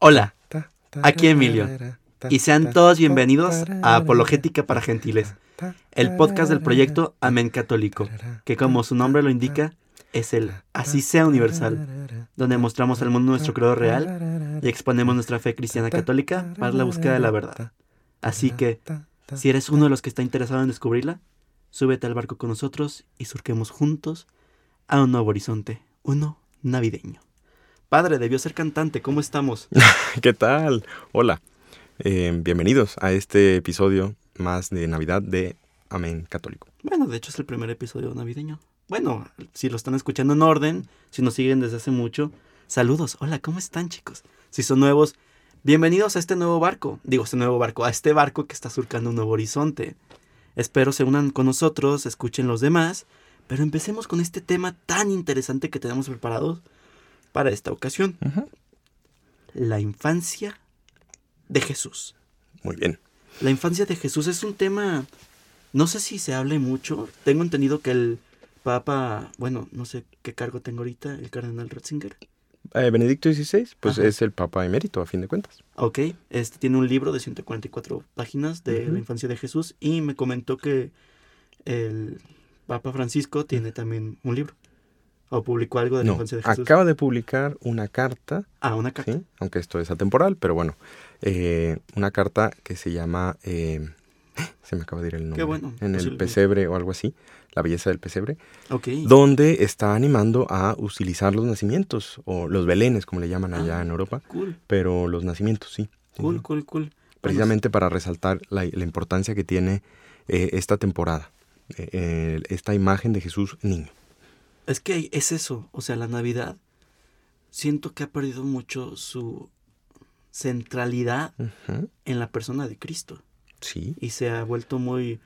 Hola, aquí Emilio. Y sean todos bienvenidos a Apologética para Gentiles, el podcast del proyecto Amén Católico, que como su nombre lo indica, es el Así sea Universal, donde mostramos al mundo nuestro credo real y exponemos nuestra fe cristiana católica para la búsqueda de la verdad. Así que, si eres uno de los que está interesado en descubrirla, súbete al barco con nosotros y surquemos juntos a un nuevo horizonte, uno navideño. Padre, debió ser cantante, ¿cómo estamos? ¿Qué tal? Hola, eh, bienvenidos a este episodio más de Navidad de Amén Católico. Bueno, de hecho es el primer episodio navideño. Bueno, si lo están escuchando en orden, si nos siguen desde hace mucho, saludos. Hola, ¿cómo están chicos? Si son nuevos, bienvenidos a este nuevo barco. Digo, este nuevo barco, a este barco que está surcando un nuevo horizonte. Espero se unan con nosotros, escuchen los demás, pero empecemos con este tema tan interesante que tenemos preparados para esta ocasión. La infancia de Jesús. Muy bien. La infancia de Jesús es un tema, no sé si se hable mucho. Tengo entendido que el Papa, bueno, no sé qué cargo tengo ahorita, el cardenal Ratzinger. Eh, Benedicto XVI, pues es el Papa emérito, a fin de cuentas. Ok, este tiene un libro de 144 páginas de la infancia de Jesús y me comentó que el Papa Francisco tiene también un libro. ¿O publicó algo de la infancia de Jesús? Acaba de publicar una carta. Ah, una carta. ¿sí? Aunque esto es atemporal, pero bueno. Eh, una carta que se llama. Eh, se me acaba de ir el nombre. Qué bueno. En el pesebre o algo así. La belleza del pesebre. Ok. Donde está animando a utilizar los nacimientos. O los belenes, como le llaman allá Ah, en Europa. Cool, Pero los nacimientos, sí. cool, cool, cool. Precisamente para resaltar la, la importancia que tiene eh, esta temporada. esta imagen de Jesús niño. Es que es eso, o sea, la Navidad siento que ha perdido mucho su centralidad en la persona de Cristo Sí. y se ha vuelto muy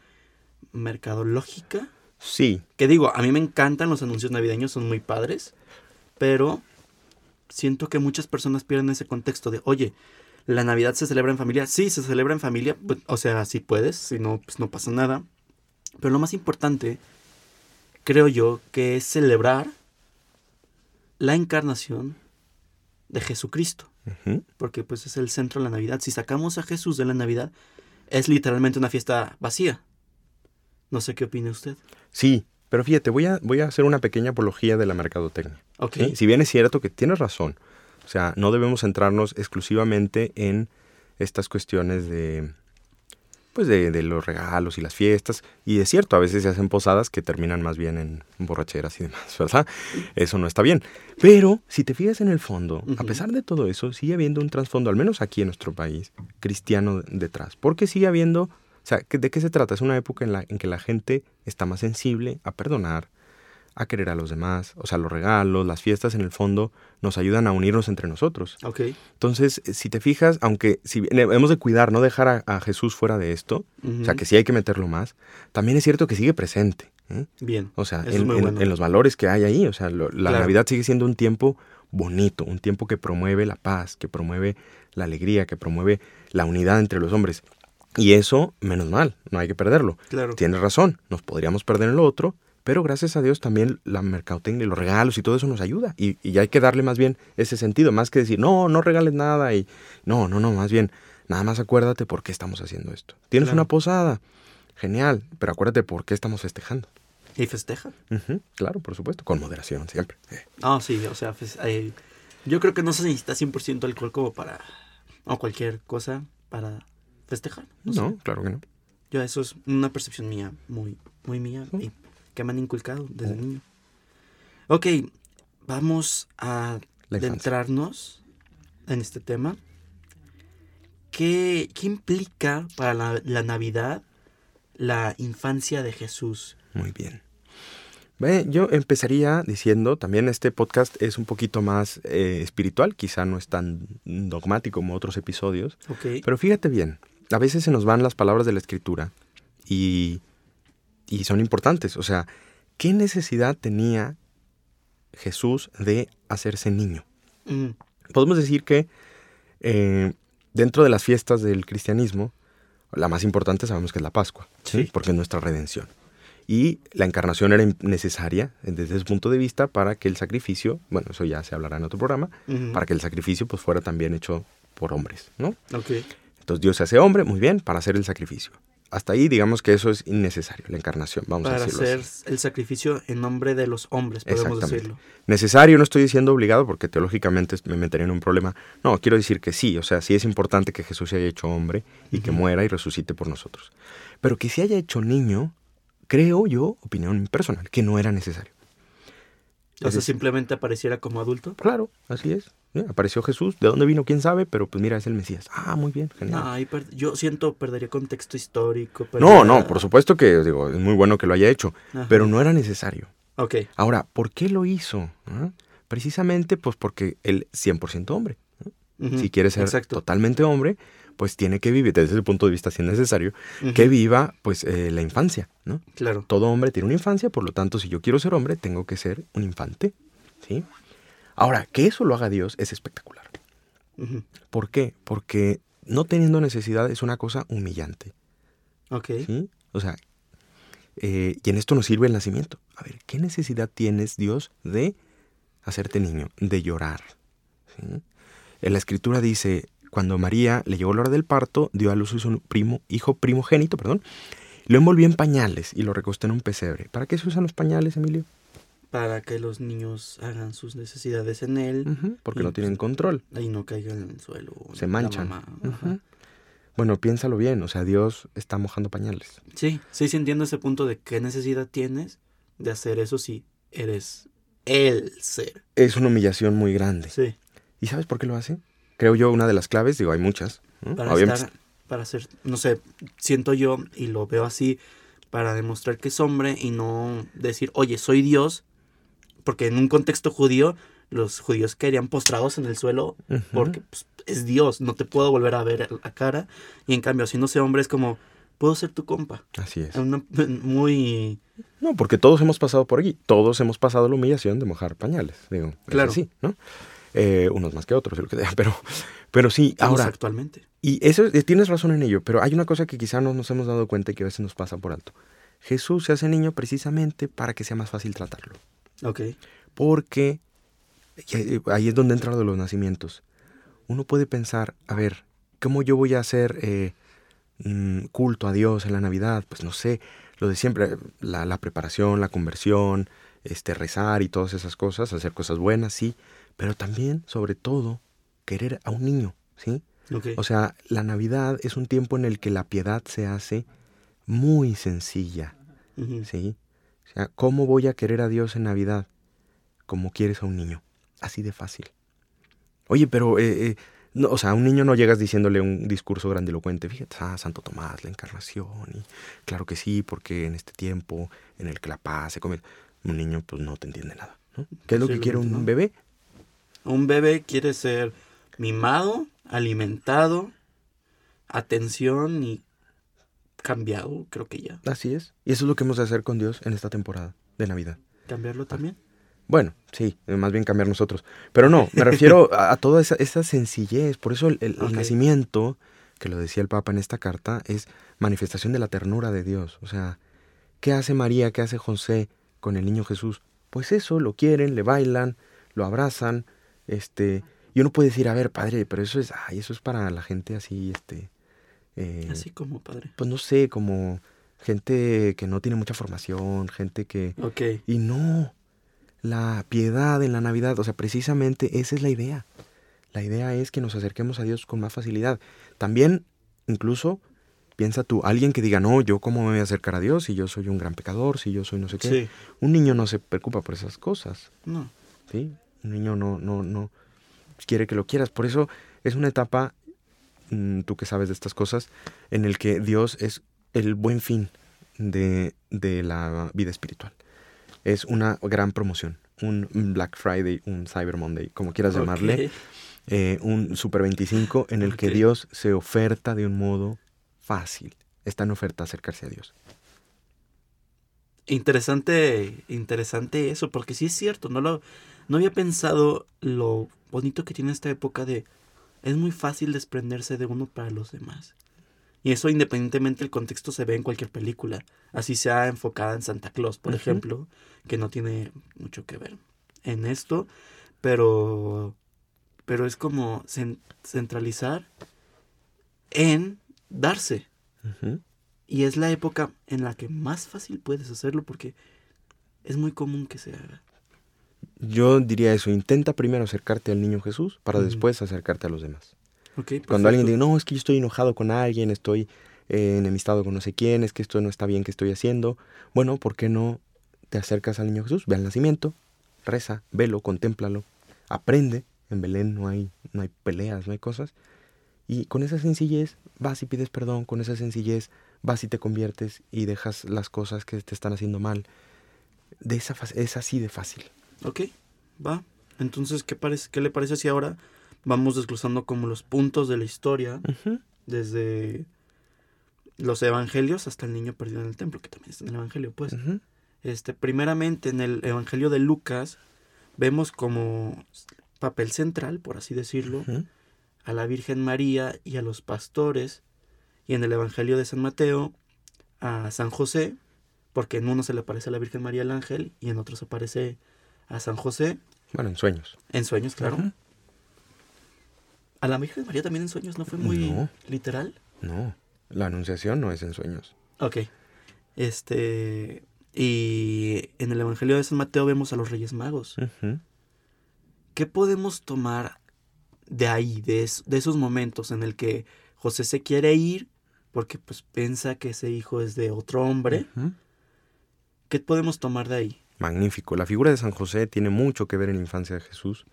mercadológica. Sí, Que digo, a mí me encantan los anuncios navideños, son muy padres, pero siento que muchas personas pierden ese contexto de, oye, la Navidad se celebra en familia. Sí, se celebra en familia, pues, o sea, si puedes, si no, pues no pasa nada. Pero lo más importante, creo yo, que es celebrar la encarnación de Jesucristo, porque pues es el centro de la Navidad. Si sacamos a Jesús de la Navidad, es literalmente una fiesta vacía. No sé qué opina usted. sí. Pero fíjate, voy a, voy a hacer una pequeña apología de la mercadotecnia. Ok. ¿sí? Si bien es cierto que tienes razón, o sea, no debemos centrarnos exclusivamente en estas cuestiones de, pues de, de los regalos y las fiestas. Y es cierto, a veces se hacen posadas que terminan más bien en borracheras y demás, ¿verdad? Eso no está bien. Pero si te fijas en el fondo, a pesar de todo eso, sigue habiendo un trasfondo, al menos aquí en nuestro país, cristiano detrás. Porque sigue habiendo, o sea, ¿de qué se trata? Es una época en la en que la gente está más sensible a perdonar, a querer a los demás. O sea, los regalos, las fiestas en el fondo nos ayudan a unirnos entre nosotros. Ok. Entonces, eh, si te fijas, aunque si bien hemos de cuidar, no dejar a, a Jesús fuera de esto, o sea, que sí hay que meterlo más, también es cierto que sigue presente. ¿eh? Bien. O sea, en, bueno. en los valores que hay ahí. O sea, lo- la Claro. Navidad sigue siendo un tiempo bonito, un tiempo que promueve la paz, que promueve la alegría, que promueve la unidad entre los hombres. Y eso, menos mal, no hay que perderlo. Claro. Tienes razón, nos podríamos perder en lo otro, pero gracias a Dios también la mercadotecnia y los regalos y todo eso nos ayuda. Y, y hay que darle más bien ese sentido, más que decir, no, no regales nada. Y no, no, no, más bien, nada más acuérdate por qué estamos haciendo esto. Tienes Claro. una posada, genial, pero acuérdate por qué estamos festejando. ¿Y festeja? Ujú, claro, por supuesto, con moderación siempre. Eh, Ah, sí, o sea, pues, eh, yo creo que no se necesita 100% alcohol como para, o cualquier cosa para festejar. No, No, sé. claro que no. Yo, eso es una percepción mía, muy, muy mía, y que me han inculcado desde Oh. niño. Ok, vamos a adentrarnos en este tema. ¿Qué, qué implica para la, la Navidad la infancia de Jesús? Muy bien. Yo empezaría diciendo, también este podcast es un poquito más eh, espiritual, quizá no es tan dogmático como otros episodios, Ok. pero fíjate bien, a veces se nos van las palabras de la escritura y, y son importantes. O sea, ¿qué necesidad tenía Jesús de hacerse niño? Mm, Podemos decir que eh, dentro de las fiestas del cristianismo, la más importante sabemos que es la Pascua, ¿sí? Sí. porque es nuestra redención. Y la encarnación era necesaria desde ese punto de vista para que el sacrificio, bueno, eso ya se hablará en otro programa, para que el sacrificio pues fuera también hecho por hombres, ¿no? Ok. Entonces Dios se hace hombre, muy bien, para hacer el sacrificio. Hasta ahí digamos que eso es innecesario, la encarnación, vamos a Para decirlo hacer así. el sacrificio en nombre de los hombres, podemos decirlo. Necesario, no estoy diciendo obligado porque teológicamente me metería en un problema. No, quiero decir que sí, o sea, sí es importante que Jesús se haya hecho hombre y que muera y resucite por nosotros. Pero que se haya hecho niño, creo yo, opinión personal, que no era necesario. O sea, simplemente apareciera como adulto. Claro, así es. ¿Eh? Apareció Jesús, ¿de dónde vino? ¿Quién sabe? Pero pues mira, es el Mesías. Ah, muy bien, genial. No, ahí per- yo siento perdería contexto histórico. No, perdería- no, por supuesto que digo, es muy bueno que lo haya hecho, Ajá. pero no era necesario. Ok, Ahora, ¿por qué lo hizo? ¿Ah? Precisamente pues porque él 100% hombre. Si quiere ser Exacto. totalmente hombre, pues tiene que vivir, desde ese punto de vista, si es necesario, que viva pues eh, la infancia, ¿no? Claro. Todo hombre tiene una infancia, por lo tanto, si yo quiero ser hombre, tengo que ser un infante, ¿sí? Ahora, que eso lo haga Dios es espectacular. ¿Por qué? Porque no teniendo necesidad es una cosa humillante, Ok. ¿sí? O sea, eh, y en esto nos sirve el nacimiento. A ver, ¿qué necesidad tienes, Dios, de hacerte niño, de llorar? ¿sí? En la escritura dice, cuando María le llegó la hora del parto, dio a luz su primo, hijo primogénito, perdón, lo envolvió en pañales y lo recostó en un pesebre. ¿Para qué se usan los pañales, Emilio? Para que los niños hagan sus necesidades en él Porque no tienen pues, control, y no caigan en el suelo. se manchan. mamá. Bueno, piénsalo bien, o sea, Dios está mojando pañales. Sí, sí, sí entiendo ese punto de qué necesidad tienes de hacer eso si eres el ser. Es una humillación muy grande. Sí, ¿Y sabes por qué lo hace? Creo yo una de las claves, digo, hay muchas. ¿no? para Obviamente estar, para ser, no sé, siento yo y lo veo así, para demostrar que es hombre y no decir, oye, soy Dios, porque en un contexto judío, los judíos querían postrados en el suelo porque pues, es Dios, no te puedo volver a ver la cara, y en cambio, haciéndose hombre es como, puedo ser tu compa. Así es. Una- muy... No, porque todos hemos pasado por aquí. Todos hemos pasado la humillación de mojar pañales. Digo, Claro. así, ¿no? Eh, unos más que otros. Pero, pero sí, ahora, actualmente. y eso eh, tienes razón en ello, pero hay una cosa que quizá no nos hemos dado cuenta y que a veces nos pasa por alto. Jesús se hace niño precisamente para que sea más fácil tratarlo. Ok. Porque ahí- es donde entra lo de los nacimientos. Uno puede pensar, a ver, ¿cómo yo voy a hacer eh, mm, culto a Dios en la Navidad? Pues no sé, lo de siempre, la, la preparación, la conversión, este, rezar y todas esas cosas, hacer cosas buenas, sí, pero también, sobre todo, querer a un niño, ¿sí? Ok. O sea, la Navidad es un tiempo en el que la piedad se hace muy sencilla. ¿sí? O sea, ¿cómo voy a querer a Dios en Navidad? Como quieres a un niño. Así de fácil. Oye, pero, eh, eh, no, o sea, a un niño no llegas diciéndole un discurso grandilocuente. Fíjate, ah, Santo Tomás, la encarnación. Y claro que sí, porque en este tiempo en el que la paz se come. Un niño, pues no te entiende nada. ¿no? ¿Qué es lo que quiere un no. bebé? Un bebé quiere ser mimado, alimentado, atención y cambiado, creo que ya. Así es. Y eso es lo que hemos de hacer con Dios en esta temporada de Navidad. Cambiarlo también. Bueno, sí, eh, más bien cambiar nosotros. Pero no, me refiero a, a toda esa, esa sencillez. Por eso el, el- nacimiento, que lo decía el Papa en esta carta, es manifestación de la ternura de Dios. O sea, ¿qué hace María, qué hace José con el niño Jesús? Pues eso, lo quieren, le bailan, lo abrazan, este... Y uno puede decir, a ver, padre, pero eso es, ay, eso es para la gente así, este... eh, Así como padre. Pues no sé, como gente que no tiene mucha formación, gente que... Ok. Y no, la piedad en la Navidad, o sea, precisamente esa es la idea. La idea es que nos acerquemos a Dios con más facilidad. También, incluso, piensa tú, alguien que diga, no, yo cómo me voy a acercar a Dios si yo soy un gran pecador, si yo soy no sé qué. Sí. Un niño no se preocupa por esas cosas, No. ¿sí? Un niño no, no, no quiere que lo quieras. Por eso es una etapa, tú que sabes de estas cosas, en el que Dios es el buen fin de, de la vida espiritual. Es una gran promoción. Un Black Friday, un Cyber Monday, como quieras llamarle. Eh, un Super 25 en el que. Dios se oferta de un modo fácil. Está en oferta acercarse a Dios. Interesante, interesante eso, porque sí es cierto, no lo, no había pensado lo bonito que tiene esta época de es muy fácil desprenderse de uno para los demás. Y eso independientemente del contexto se ve en cualquier película, así sea enfocada en Santa Claus, por ejemplo, que no tiene mucho que ver en esto, pero pero es como cen- centralizar en darse. Y es la época en la que más fácil puedes hacerlo porque es muy común que se haga. Yo diría eso, intenta primero acercarte al niño Jesús para después acercarte a los demás. Cuando alguien diga, perfecto. no, es que yo estoy enojado con alguien, estoy eh, enemistado con no sé quién, es que esto no está bien que estoy haciendo, bueno, ¿por qué no te acercas al niño Jesús? Ve al nacimiento, reza, velo, contémplalo, aprende. En Belén no hay, no hay peleas, no hay cosas. Y con esa sencillez vas y pides perdón, con esa sencillez vas y te conviertes y dejas las cosas que te están haciendo mal. De esa es así de fácil. Ok, va. Entonces, ¿qué, parece, ¿qué le parece si ahora vamos desglosando como los puntos de la historia desde los evangelios hasta el niño perdido en el templo, que también está en el evangelio, pues. Este, primeramente en el evangelio de Lucas vemos como papel central, por así decirlo, a la Virgen María y a los pastores, y en el evangelio de San Mateo a San José, porque en uno se le aparece a la Virgen María el ángel y en otros aparece a San José Bueno, en sueños. en sueños, claro. A la Virgen María también en sueños, ¿no fue muy No. literal? No, la anunciación no es en sueños. Ok. Este. Y en el Evangelio de San Mateo vemos a los Reyes Magos. ¿Qué podemos tomar de ahí, de, es- de esos momentos en el que José se quiere ir porque pues piensa que ese hijo es de otro hombre? ¿Qué podemos tomar de ahí? Magnífico. La figura de San José tiene mucho que ver en la infancia de Jesús,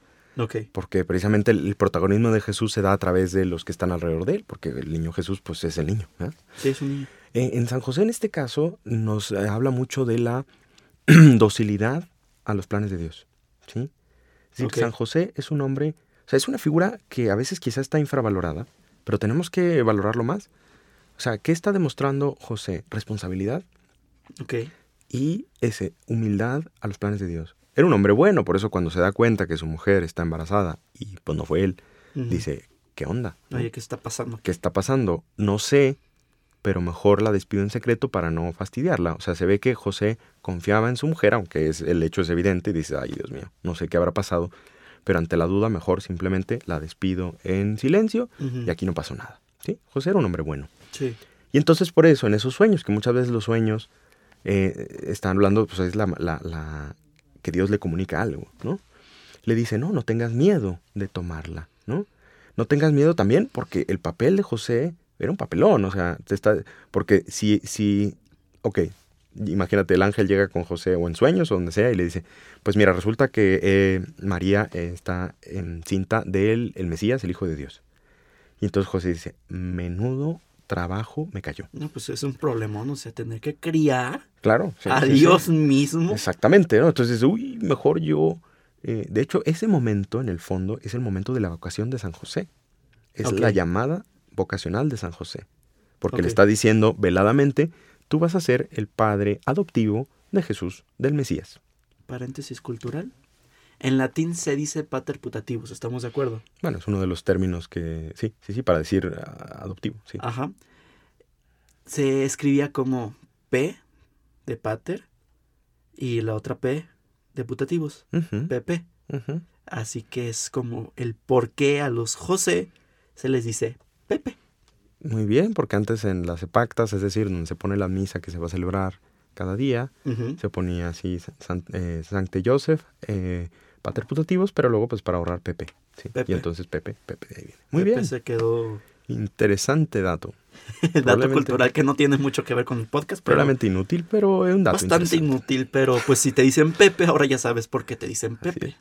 porque precisamente el, el protagonismo de Jesús se da a través de los que están alrededor de él, porque el niño Jesús pues es el niño. ¿eh? Sí, es un niño. En San José en este caso nos eh, habla mucho de la docilidad a los planes de Dios. ¿sí? Es. San José es un hombre, o sea, es una figura que a veces quizás está infravalorada, pero tenemos que valorarlo más. O sea, ¿qué está demostrando José? Responsabilidad, Ok. Y ese, humildad a los planes de Dios. Era un hombre bueno, por eso cuando se da cuenta que su mujer está embarazada y pues no fue él, dice, ¿qué onda? ¿qué está pasando? ¿Qué está pasando? No sé, pero mejor la despido en secreto para no fastidiarla. O sea, se ve que José confiaba en su mujer, aunque es, el hecho es evidente, y dice, ay Dios mío, no sé qué habrá pasado, pero ante la duda mejor simplemente la despido en silencio y aquí no pasó nada. ¿sí? José era un hombre bueno. Sí. Y entonces por eso, en esos sueños, que muchas veces los sueños eh, hablando, pues es la, que Dios le comunica algo, ¿no? Le dice, no, no tengas miedo de tomarla, ¿no? No tengas miedo también porque el papel de José era un papelón, o sea, te está, porque si, si, ok, imagínate, el ángel llega con José o en sueños o donde sea y le dice, pues mira, resulta que eh, María está encinta del el Mesías, el Hijo de Dios. Y entonces José dice, menudo trabajo me cayó. No, pues es un problemón, o sea, tener que criar Claro. sí, a sí, sí. Dios mismo. Exactamente, ¿no? Entonces, uy, mejor yo... eh, de hecho, ese momento, en el fondo, es el momento de la vocación de San José. Es la llamada vocacional de San José. Porque le está diciendo veladamente, tú vas a ser el padre adoptivo de Jesús, del Mesías. Paréntesis cultural. En latín se dice pater putativus, ¿estamos de acuerdo? Bueno, es uno de los términos que... Sí, sí, sí, para decir ah, adoptivo, sí. Ajá. Se escribía como P de pater y la otra P de putativus, Ujú, PP. ujú. Así que es como el por qué a los José se les dice Pepe. Muy bien, porque antes en las epactas, es decir, donde se pone la misa que se va a celebrar cada día, se ponía así San- eh, Sancte Joseph, eh, Pater Putativos, pero luego pues para ahorrar Pepe. sí. Pepe. Y entonces Pepe, Pepe de ahí viene. Muy Pepe bien, se quedó interesante dato. dato cultural que no tiene mucho que ver con el podcast, pero Probablemente inútil, pero es un dato bastante inútil. Pero pues si te dicen Pepe, ahora ya sabes por qué te dicen Pepe. es.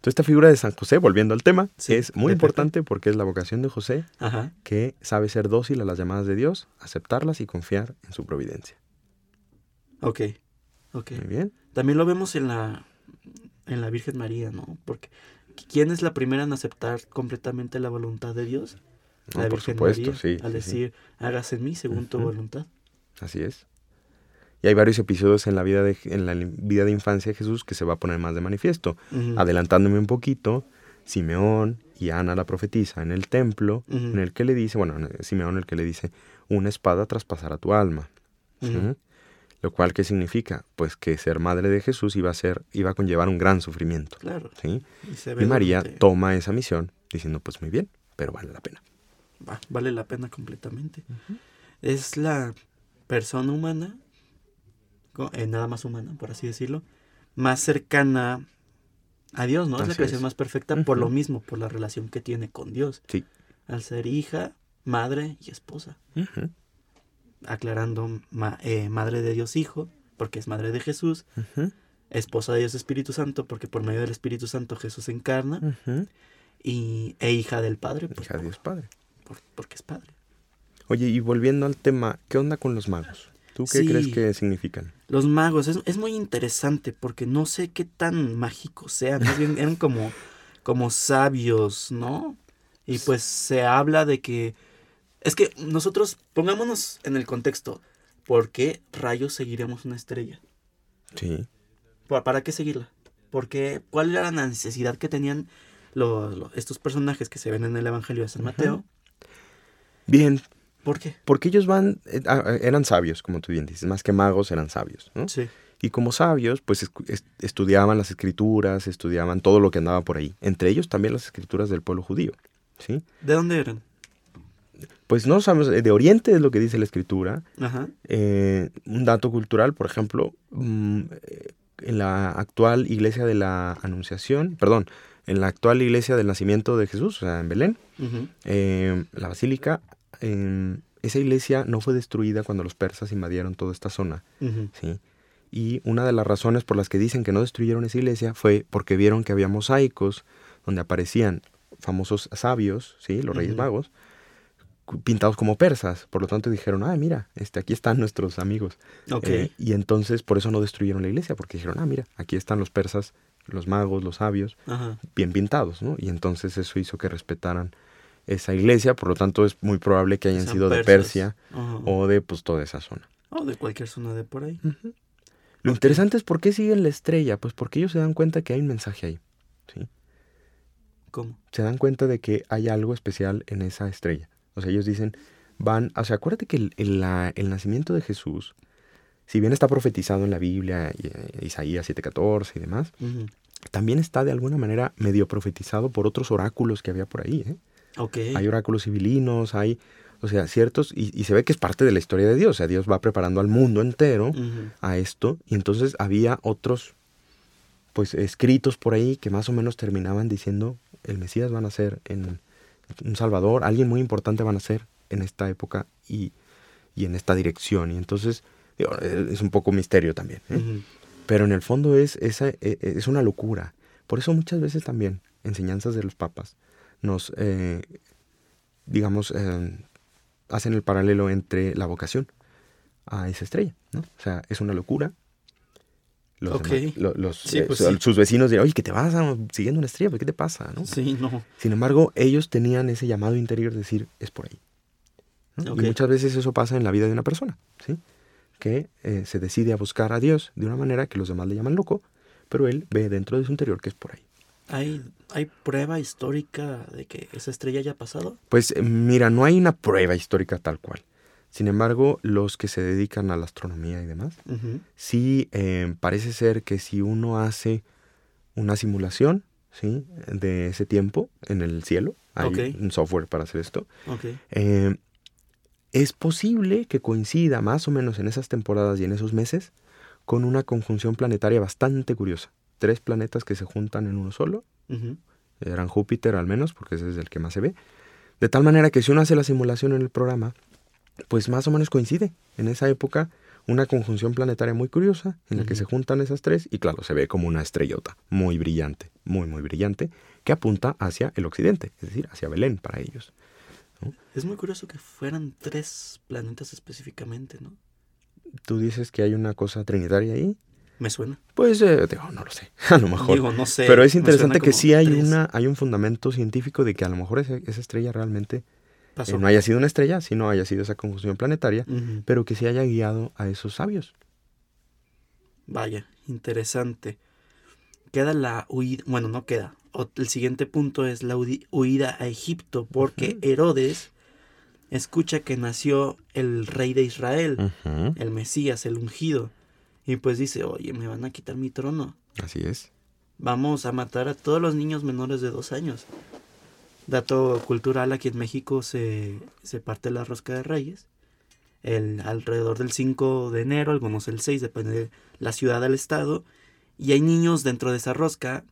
Entonces esta figura de San José, volviendo al tema, Sí, es muy importante porque es la vocación de José Ajá. que sabe ser dócil a las llamadas de Dios, aceptarlas y confiar en su providencia. Ok. Ok. Muy bien. También lo vemos en la, en la Virgen María, ¿no? Porque ¿quién es la primera en aceptar completamente la voluntad de Dios? No, la por Virgen supuesto, María, sí, Al sí. decir, hágase en mí según tu voluntad. Así es. Y hay varios episodios en la vida de, en la vida de infancia de Jesús que se va a poner más de manifiesto. Adelantándome un poquito, Simeón y Ana la profetiza en el templo, en el que le dice, bueno, Simeón el que le dice, una espada traspasará tu alma. ¿sí? Lo cual, ¿qué significa? Pues que ser madre de Jesús iba a, ser, iba a conllevar un gran sufrimiento. Claro. ¿sí? Y, Y María toma esa misión diciendo, pues muy bien, pero vale la pena. Va, vale la pena completamente. Es la persona humana, eh, nada más humana, por así decirlo, más cercana a Dios, ¿no? es la creación más perfecta por lo mismo, por la relación que tiene con Dios. Sí. Al ser hija, madre y esposa. Aclarando, eh, madre de Dios Hijo, porque es madre de Jesús. Esposa de Dios Espíritu Santo, porque por medio del Espíritu Santo Jesús se encarna. y, e hija del Padre. Pues, hija de Dios Padre. porque es Padre. Oye, y volviendo al tema, ¿qué onda con los magos? ¿Tú qué crees que significan? Los magos, es, es, muy interesante porque no sé qué tan mágicos sean, más bien eran como, como sabios, ¿no? Y pues se habla de que... Es que nosotros, pongámonos en el contexto, ¿por qué rayos seguiremos una estrella? Sí. ¿Para qué seguirla? Porque, ¿Cuál era la necesidad que tenían los, estos personajes que se ven en el Evangelio de San Mateo? Bien, ¿Por qué? Porque ellos van, eh, eran sabios, como tú bien dices, más que magos eran sabios, ¿no? Sí. Y como sabios, pues estudiaban las escrituras, estudiaban todo lo que andaba por ahí, entre ellos también las escrituras del pueblo judío, ¿sí? ¿De dónde eran? Pues no sabemos, eh, de Oriente es lo que dice la escritura. Ajá. un dato cultural, por ejemplo, mm, en la actual iglesia de la Anunciación, perdón, en la actual iglesia del nacimiento de Jesús, o sea, en Belén, la basílica esa iglesia no fue destruida cuando los persas invadieron toda esta zona. ¿sí? Y una de las razones por las que dicen que no destruyeron esa iglesia fue porque vieron que había mosaicos donde aparecían famosos sabios, ¿sí? los reyes magos, pintados como persas. Por lo tanto dijeron, ah, mira, este, aquí están nuestros amigos. Eh, y entonces por eso no destruyeron la iglesia, porque dijeron, ah, mira, aquí están los persas, los magos, los sabios, bien pintados. ¿no? Y entonces eso hizo que respetaran esa iglesia, por lo tanto es muy probable que hayan sido de Persia o de pues toda esa zona. O de cualquier zona de por ahí. Lo interesante es por qué siguen la estrella, pues porque ellos se dan cuenta que hay un mensaje ahí. ¿sí? ¿Cómo? Se dan cuenta de que hay algo especial en esa estrella. O sea, ellos dicen, van, o sea, acuérdate que el, el, nacimiento de Jesús, si bien está profetizado en la Biblia, eh, Isaías 7:14 y demás, también está de alguna manera medio profetizado por otros oráculos que había por ahí. ¿eh? Hay oráculos civilinos, hay, o sea, ciertos, y, se ve que es parte de la historia de Dios, o sea, Dios va preparando al mundo entero a esto, y entonces había otros, pues, escritos por ahí que más o menos terminaban diciendo, el Mesías van a ser en un Salvador, alguien muy importante van a ser en esta época y, en esta dirección, y entonces es un poco misterio también, ¿eh? pero en el fondo es, esa, e, e, es una locura. Por eso muchas veces también, enseñanzas de los papas, nos, eh, digamos, eh, hacen el paralelo entre la vocación a esa estrella, ¿no? O sea, es una locura. Los, los eh, pues sus vecinos dirán, oye, que te vas siguiendo una estrella, ¿qué te pasa? ¿no? Sí, no. Sin embargo, ellos tenían ese llamado interior de decir, es por ahí. Y muchas veces eso pasa en la vida de una persona, ¿sí? Que se decide a buscar a Dios de una manera que los demás le llaman loco, pero él ve dentro de su interior que es por ahí. ¿Hay, ¿Hay prueba histórica de que esa estrella haya pasado? Pues eh, mira, no hay una prueba histórica tal cual. Sin embargo, los que se dedican a la astronomía y demás, sí eh, parece ser que si uno hace una simulación ¿sí? de ese tiempo en el cielo, hay un software para hacer esto, eh, es posible que coincida más o menos en esas temporadas y en esos meses con una conjunción planetaria bastante curiosa tres planetas que se juntan en uno solo. Eran Júpiter al menos, porque ese es el que más se ve. De tal manera que si uno hace la simulación en el programa, pues más o menos coincide. En esa época, una conjunción planetaria muy curiosa en la que se juntan esas tres y claro, se ve como una estrellota muy brillante, muy, muy brillante, que apunta hacia el occidente, es decir, hacia Belén para ellos. Es muy curioso que fueran tres planetas específicamente, ¿no? Tú dices que hay una cosa trinitaria ahí. ¿Me suena? Pues eh, no lo sé, a lo mejor. Digo, no sé. Pero es interesante que sí hay, una, hay un fundamento científico de que a lo mejor esa, estrella realmente eh, no haya sido una estrella, sino haya sido esa conjunción planetaria, pero que se haya guiado a esos sabios. Vaya, interesante. Queda la huida, bueno, no queda. el siguiente punto es la huida a Egipto, porque Herodes escucha que nació el rey de Israel, el Mesías, el ungido. Y pues dice, oye, me van a quitar mi trono. Así es. Vamos a matar a todos los niños menores de dos años. Dato cultural, aquí en México se, se parte la rosca de reyes. El, alrededor del 5 de enero, algunos el 6, depende de la ciudad del estado. Y hay niños dentro de esa rosca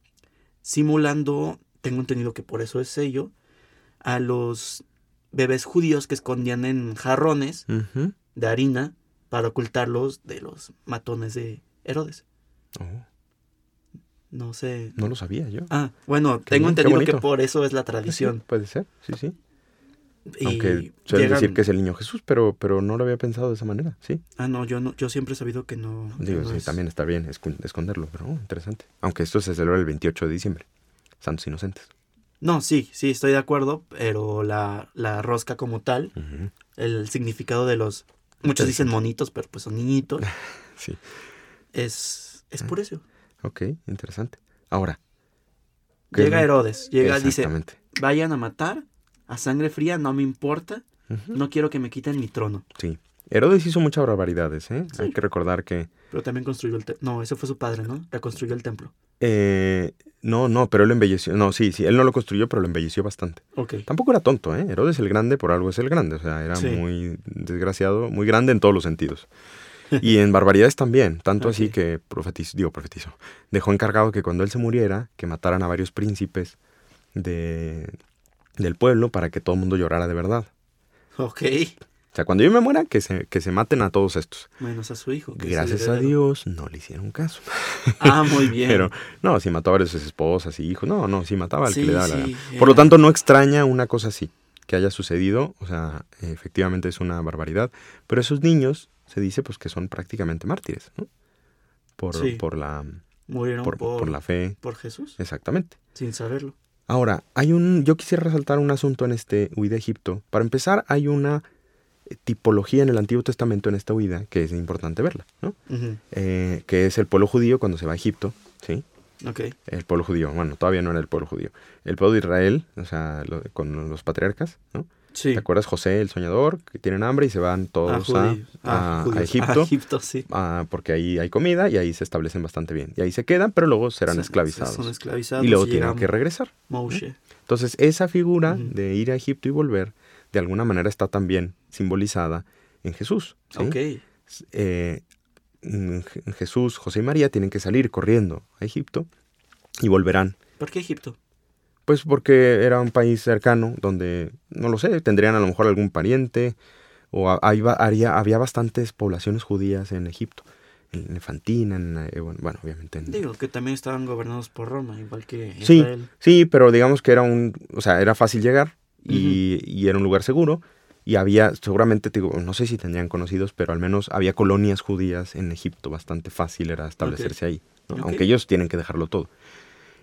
simulando, tengo entendido que por eso es sello, a los bebés judíos que escondían en jarrones de harina para ocultarlos de los matones de Herodes. Oh, No sé. no lo sabía yo. Ah, bueno, Qué tengo entendido que por eso es la Sí, tradición. puede ser, sí, sí. Y Aunque llegan- decir que es el niño Jesús, pero, pero no lo había pensado de esa manera, sí. Ah, no, yo no, yo siempre he sabido que no. Digo, no sí, es- también está bien esconderlo, pero oh, interesante. Aunque esto se celebra el 28 de diciembre, Santos Inocentes. No, sí, sí, estoy de acuerdo, pero la, la rosca como tal, el significado de los. Muchos dicen monitos, pero pues son niñitos. Sí, Es, es por eso. Ok, interesante. Ahora. ¿qué Llega Herodes, llega, dice, Exactamente. vayan a matar a sangre fría, no me importa, no quiero que me quiten mi trono. Sí. Herodes hizo muchas barbaridades, ¿eh? Sí. Hay que recordar que... Pero también construyó el templo. No, ese fue su padre, ¿no? Reconstruyó el templo. eh, no, no, pero él lo embelleció. No, sí, sí, él no lo construyó, pero lo embelleció bastante. Ok. Tampoco era tonto, ¿eh? Herodes el Grande por algo es el Grande, o sea, era Sí. muy desgraciado, muy grande en todos los sentidos. Y en barbaridades también, tanto así que profetizó, digo, profetizó, dejó encargado que cuando él se muriera, que mataran a varios príncipes de, del pueblo para que todo el mundo llorara de verdad. Ok. O sea, cuando yo me muera, que se, que se maten a todos estos. Menos a su hijo. que Gracias a. Dios no le hicieron caso. Ah, muy bien. Pero no, si mataba a sus esposas y hijos, no, no, si mataba al Sí, que le daba la gana. Por lo tanto, no extraña una cosa así, que haya sucedido, o sea, efectivamente es una barbaridad, pero esos niños se dice pues que son prácticamente mártires, ¿no? Por, Sí. por, la, Murieron por, por, por la fe, por Jesús, exactamente. sin saberlo. Ahora, hay un, yo quisiera resaltar un asunto en este huida a Egipto. Para empezar, hay una eh, tipología en el Antiguo Testamento en esta huida que es importante verla, ¿no? Eh, que es el pueblo judío cuando se va a Egipto, ¿sí? El pueblo judío, bueno, todavía no era el pueblo judío. El pueblo de Israel, o sea, lo- con los patriarcas, ¿no? Sí. ¿Te acuerdas José, el soñador, que tienen hambre y se van todos a, judí- a-. Egipto? A Egipto, sí. ah, porque ahí hay comida y ahí se establecen bastante bien. Y ahí se quedan, pero luego serán esclavizados. Son esclavizados. y luego y tienen que regresar. Moshe. Entonces, esa figura de ir a Egipto y volver, de alguna manera está también simbolizada en Jesús. ¿sí? Ok. Eh, Je- Jesús, José y María tienen que salir corriendo a Egipto y volverán ¿Por qué Egipto? Pues porque era un país cercano donde, no lo sé, tendrían a lo mejor algún pariente o a- ahí va- haría- había bastantes poblaciones judías en Egipto, en Elefantina, en, eh, bueno, obviamente en... Digo, que también estaban gobernados por Roma, igual que Sí, Israel. sí, pero digamos que era un, o sea, era fácil llegar y, y era un lugar seguro y había, seguramente, te digo, no sé si tendrían conocidos, pero al menos había colonias judías en Egipto, bastante fácil era establecerse ahí, aunque ellos tienen que dejarlo todo.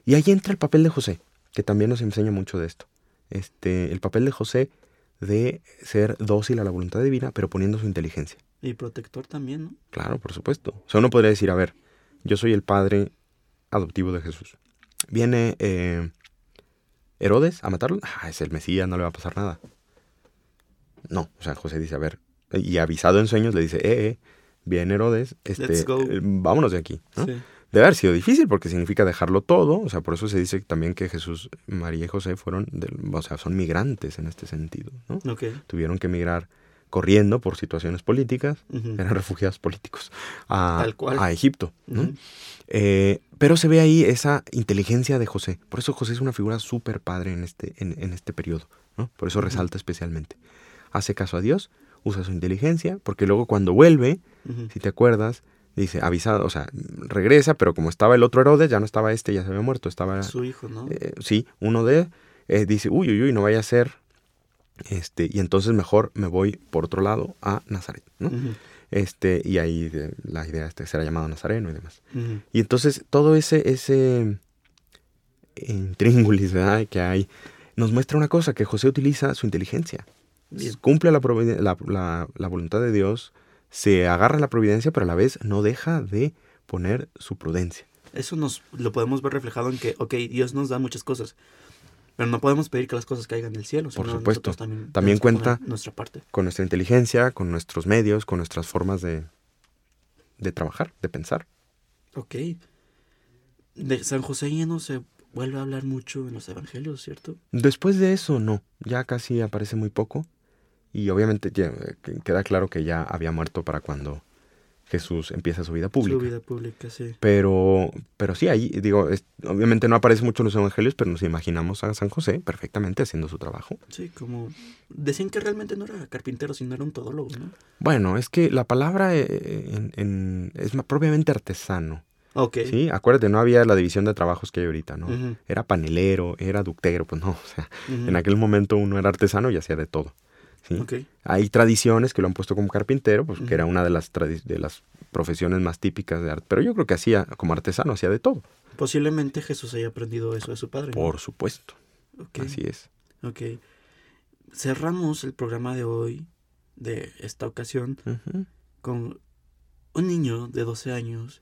Y ahí entra el papel de José, que también nos enseña mucho de esto. Este, el papel de José de ser dócil a la voluntad divina, pero poniendo su inteligencia. Y protector también, ¿no? Claro, por supuesto. O sea, uno podría decir, a ver, yo soy el padre adoptivo de Jesús. Viene eh, Herodes a matarlo. Ah, es el Mesías, no le va a pasar nada. No, o sea, José dice, a ver, y avisado en sueños le dice, eh, eh, viene Herodes, este, eh, vámonos de aquí. ¿no? Sí. Debe haber sido difícil porque significa dejarlo todo, o sea, por eso se dice también que Jesús, María y José fueron, o sea, son migrantes en este sentido, ¿no? Tuvieron que emigrar corriendo por situaciones políticas, eran refugiados políticos, a, Tal cual. a Egipto, ¿no? Eh, pero se ve ahí esa inteligencia de José, por eso José es una figura súper padre en este, en, en este periodo, ¿no? Por eso resalta especialmente. Hace caso a Dios, usa su inteligencia, porque luego cuando vuelve, si te acuerdas, dice, avisado, o sea, regresa, pero como estaba el otro Herodes, ya no estaba este, ya se había muerto, estaba, Su hijo, ¿no? eh, sí, uno de, eh, dice, uy, uy, uy, no vaya a ser, este, y entonces mejor me voy por otro lado a Nazaret. Este, y ahí eh, la idea es que será llamado Nazareno y demás. Y entonces todo ese, ese intríngulis ¿verdad? que hay, nos muestra una cosa, que José utiliza su inteligencia. Bien. Cumple la, providen- la, la- la voluntad de Dios, se agarra a la providencia, pero a la vez no deja de poner su prudencia. Eso nos lo podemos ver reflejado en que, ok, Dios nos da muchas cosas, pero no podemos pedir que las cosas caigan del cielo. Por supuesto. También, cuenta- nuestra parte. Con nuestra inteligencia, con nuestros medios, con nuestras formas de, de trabajar, de pensar. Ok. De San José yéndose vuelve a hablar mucho en los evangelios, ¿cierto? Después de eso, no. Ya casi aparece muy poco. Y obviamente eh, que- queda claro que ya había muerto para cuando Jesús empieza su vida pública. Su vida pública, sí. Pero, pero sí, ahí, digo, es- obviamente no aparece mucho en los evangelios, pero nos imaginamos a San José perfectamente haciendo su trabajo. Sí, como... Decían que realmente no era carpintero, sino era un todólogo, ¿no? Bueno, es que la palabra eh, en- en- es propiamente artesano. Ok. Sí, acuérdate, no había la división de trabajos que hay ahorita, ¿no? Ujú, Era panelero, era ductero, pues no, o sea, ujú. en aquel momento uno era artesano y hacía de todo. ¿Sí? Hay tradiciones que lo han puesto como carpintero, pues que era una de las, de las profesiones más típicas de arte, pero yo creo que hacía, como artesano, hacía de todo, Posiblemente Jesús haya aprendido eso de su padre. por supuesto, así es. ok. Cerramos el programa de hoy, de esta ocasión, con un niño de 12 años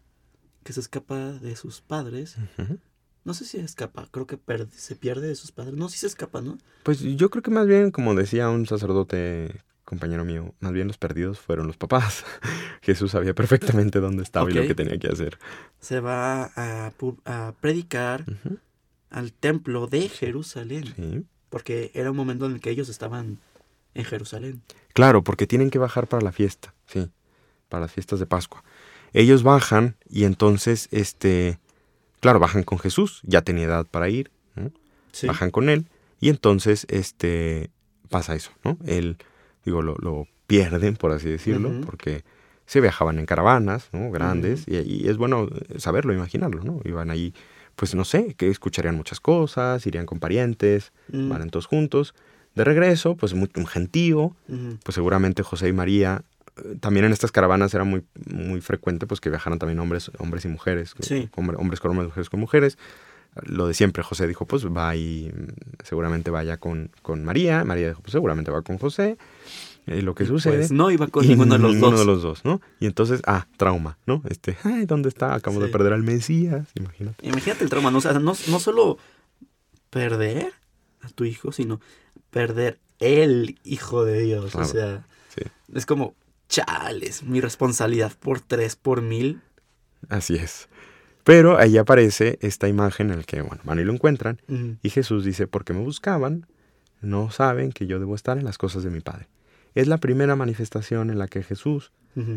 que se escapa de sus padres. Ujú. No sé si escapa, creo que se pierde de sus padres. No, si se escapa, ¿no? Pues yo creo que más bien, como decía un sacerdote compañero mío, más bien los perdidos fueron los papás. Jesús sabía perfectamente dónde estaba y lo que tenía que hacer. Se va a, predicar al templo de Jerusalén, Sí. porque era un momento en el que ellos estaban en Jerusalén. Claro, porque tienen que bajar para la fiesta, sí, para las fiestas de Pascua. Ellos bajan y entonces, este, claro, bajan con Jesús, ya tenía edad para ir, ¿no? Sí. bajan con él y entonces, este, pasa eso, ¿no? Él, digo, lo, lo pierden, por así decirlo, porque se viajaban en caravanas, ¿no? Grandes, y, y es bueno saberlo, imaginarlo, ¿no? Iban ahí, pues no sé, que escucharían muchas cosas, irían con parientes, Mm, van todos juntos. De regreso, pues muy, un gentío, pues seguramente José y María, eh, también en estas caravanas era muy, muy frecuente pues que viajaran también hombres, hombres y mujeres, Sí. hombre- hombres con hombres, mujeres con mujeres. Lo de siempre, José dijo, pues va y mm, seguramente vaya con, con María, María dijo, pues seguramente va con José. Y lo que sucede... Pues no iba con ninguno de los ninguno dos. de los dos, ¿no? Y entonces, ah, trauma, ¿no? Este, ay, ¿dónde está? Acabamos Sí. de perder al Mesías, imagínate. Imagínate el trauma, ¿no? O sea, no, no solo perder a tu hijo, sino perder el hijo de Dios. O sea, sí. es como, chales, mi responsabilidad por tres, por mil. Así es. Pero ahí aparece esta imagen en la que, bueno, van y lo encuentran. Y Jesús dice, porque me buscaban, no saben que yo debo estar en las cosas de mi Padre. Es la primera manifestación en la que Jesús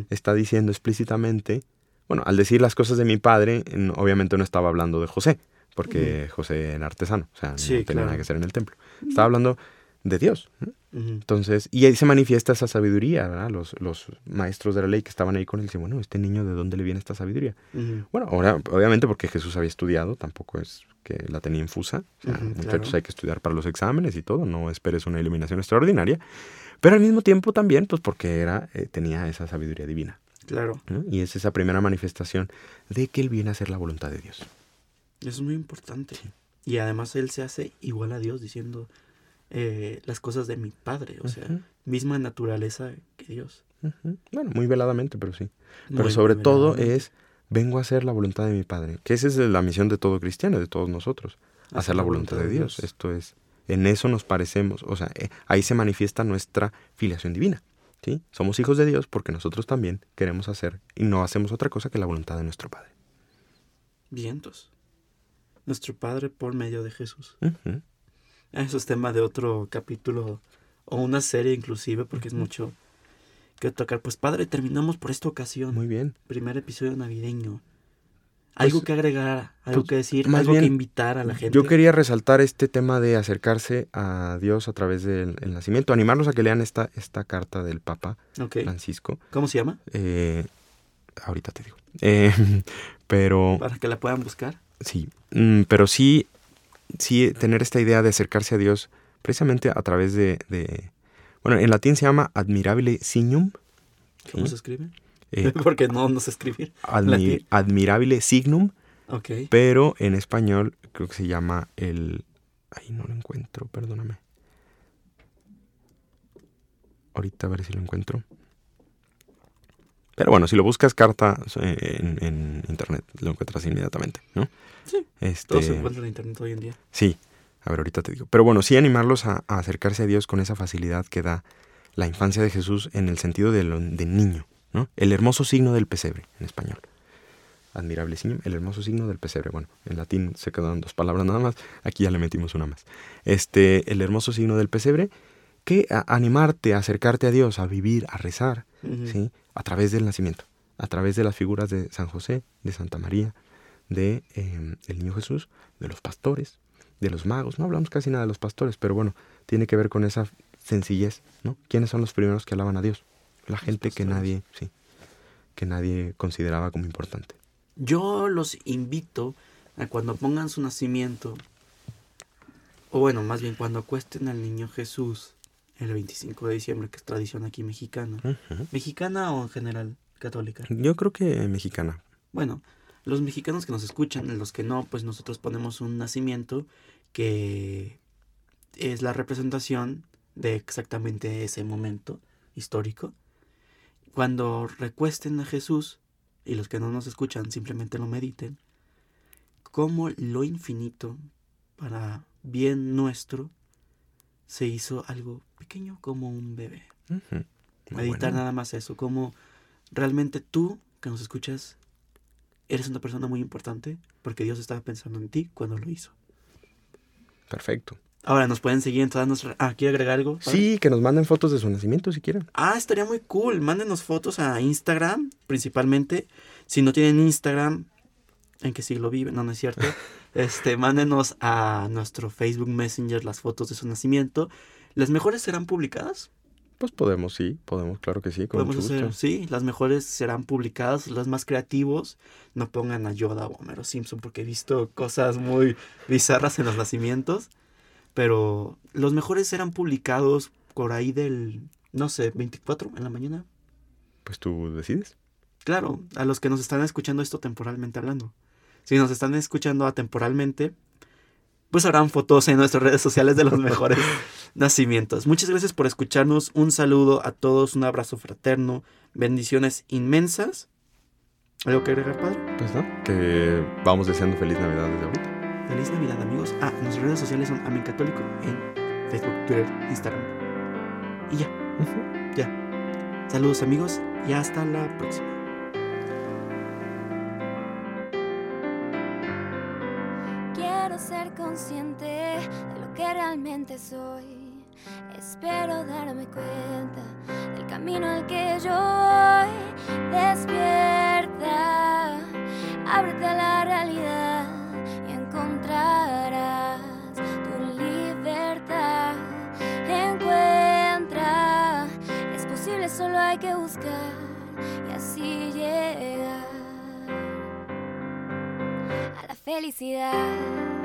está diciendo explícitamente, bueno, al decir las cosas de mi Padre, en- obviamente no estaba hablando de José, porque José era artesano, o sea, no tenía claro. nada que hacer en el templo. Estaba hablando de Dios. Entonces, y ahí se manifiesta esa sabiduría, ¿verdad? Los, los maestros de la ley que estaban ahí con él dicen, bueno, este niño, ¿de dónde le viene esta sabiduría? Bueno, ahora, obviamente porque Jesús había estudiado, tampoco es que la tenía infusa. O sea, muchachos, claro. hay que estudiar para los exámenes y todo, no esperes una iluminación extraordinaria. Pero al mismo tiempo también, pues porque era, eh, tenía esa sabiduría divina. Claro, ¿no? Y es esa primera manifestación de que él viene a hacer la voluntad de Dios. eso es muy importante. Y además él se hace igual a Dios diciendo eh, las cosas de mi padre, o sea, misma naturaleza que Dios. Bueno, muy veladamente, pero sí. Pero Muy sobre todo es, vengo a hacer la voluntad de mi Padre. Que esa es la misión de todo cristiano, de todos nosotros. Hacer la voluntad de Dios. Esto es, en eso nos parecemos, o sea, eh, ahí se manifiesta nuestra filiación divina. ¿sí? Somos hijos de Dios porque nosotros también queremos hacer y no hacemos otra cosa que la voluntad de nuestro Padre. Vientos. Nuestro Padre por medio de Jesús. Eso es tema de otro capítulo o una serie inclusive porque es mucho que tocar. Pues Padre, terminamos por esta ocasión. Muy bien. Primer episodio navideño. Algo Pues, que agregar, algo pues, que decir, más algo bien, que invitar a la gente. Yo quería resaltar este tema de acercarse a Dios a través del el nacimiento, animarlos a que lean esta, esta carta del Papa. Francisco. ¿Cómo se llama? Eh, ahorita te digo. Eh, pero Para que la puedan buscar. sí, mm, pero sí, sí tener esta idea de acercarse a Dios precisamente a través de, de- bueno, en latín se llama admirabile signum, ¿Cómo Sí. se escribe? eh, Porque no, no sé escribir. admi- admirabile signum, Ok. pero en español creo que se llama el... Ay, no lo encuentro, perdóname. Ahorita a ver si lo encuentro. Pero bueno, si lo buscas carta eh, en, en internet, lo encuentras inmediatamente, ¿no? Sí. Este, Todo se encuentra en internet hoy en día. Sí, a ver, ahorita te digo. Pero bueno, sí animarlos a, a acercarse a Dios con esa facilidad que da la infancia de Jesús en el sentido de, lo- de niño, ¿no? El hermoso signo del pesebre, en español. admirable signo, el hermoso signo del pesebre. Bueno, en latín se quedaron dos palabras nada más, aquí ya le metimos una más. Este, el hermoso signo del pesebre, que a animarte, a acercarte a Dios, a vivir, a rezar, ¿sí? A través del nacimiento, a través de las figuras de San José, de Santa María, de em, el niño Jesús, de los pastores, de los magos. No hablamos casi nada de los pastores, pero bueno, tiene que ver con esa sencillez, ¿no? ¿Quiénes son los primeros que alaban a Dios? La gente que nadie, sí, que nadie consideraba como importante. Yo los invito a cuando pongan su nacimiento, o bueno, más bien cuando acuesten al niño Jesús el 25 de diciembre, que es tradición aquí mexicana. ¿Mexicana o en general católica? Yo creo que mexicana. Bueno, los mexicanos que nos escuchan, los que no, pues nosotros ponemos un nacimiento que es la representación de exactamente ese momento histórico. Cuando recuesten a Jesús, y los que no nos escuchan simplemente lo mediten, como lo infinito para bien nuestro se hizo algo pequeño como un bebé. Meditar nada más eso, como realmente tú que nos escuchas eres una persona muy importante porque Dios estaba pensando en ti cuando lo hizo. Perfecto. Ahora nos pueden seguir en todas nuestras... Ah, ¿quiere agregar algo? Sí, que nos manden fotos de su nacimiento si quieren. Ah, estaría muy cool. Mándenos fotos a Instagram, principalmente. Si no tienen Instagram, ¿en qué siglo viven? No, no es cierto. este, mándenos a nuestro Facebook Messenger las fotos de su nacimiento. ¿Las mejores serán publicadas? Pues podemos, sí, podemos, claro que sí. Con podemos hacer, sí, las mejores serán publicadas, las más creativos. No pongan a Yoda o Homero Simpson porque he visto cosas muy bizarras en los nacimientos. Pero los mejores serán publicados por ahí del, no sé, 24 en la mañana. Pues tú decides. Claro, a los que nos están escuchando esto temporalmente hablando. Si nos están escuchando atemporalmente, pues habrán fotos en nuestras redes sociales de los mejores nacimientos. Muchas gracias por escucharnos. Un saludo a todos, un abrazo fraterno, bendiciones inmensas. ¿Algo que agregar, padre? Pues no, que vamos deseando feliz Navidad desde ahorita. Feliz Navidad, amigos. Ah, nuestras redes sociales son Amén Católico en Facebook, Twitter, Instagram. Y ya. Ya. Saludos, amigos, y hasta la próxima. Consciente de lo que realmente soy. Espero darme cuenta del camino al que yo voy. Despierta, ábrete a la realidad encontrarás tu libertad. Encuentra, es posible, solo hay que buscar y así llegar a la felicidad.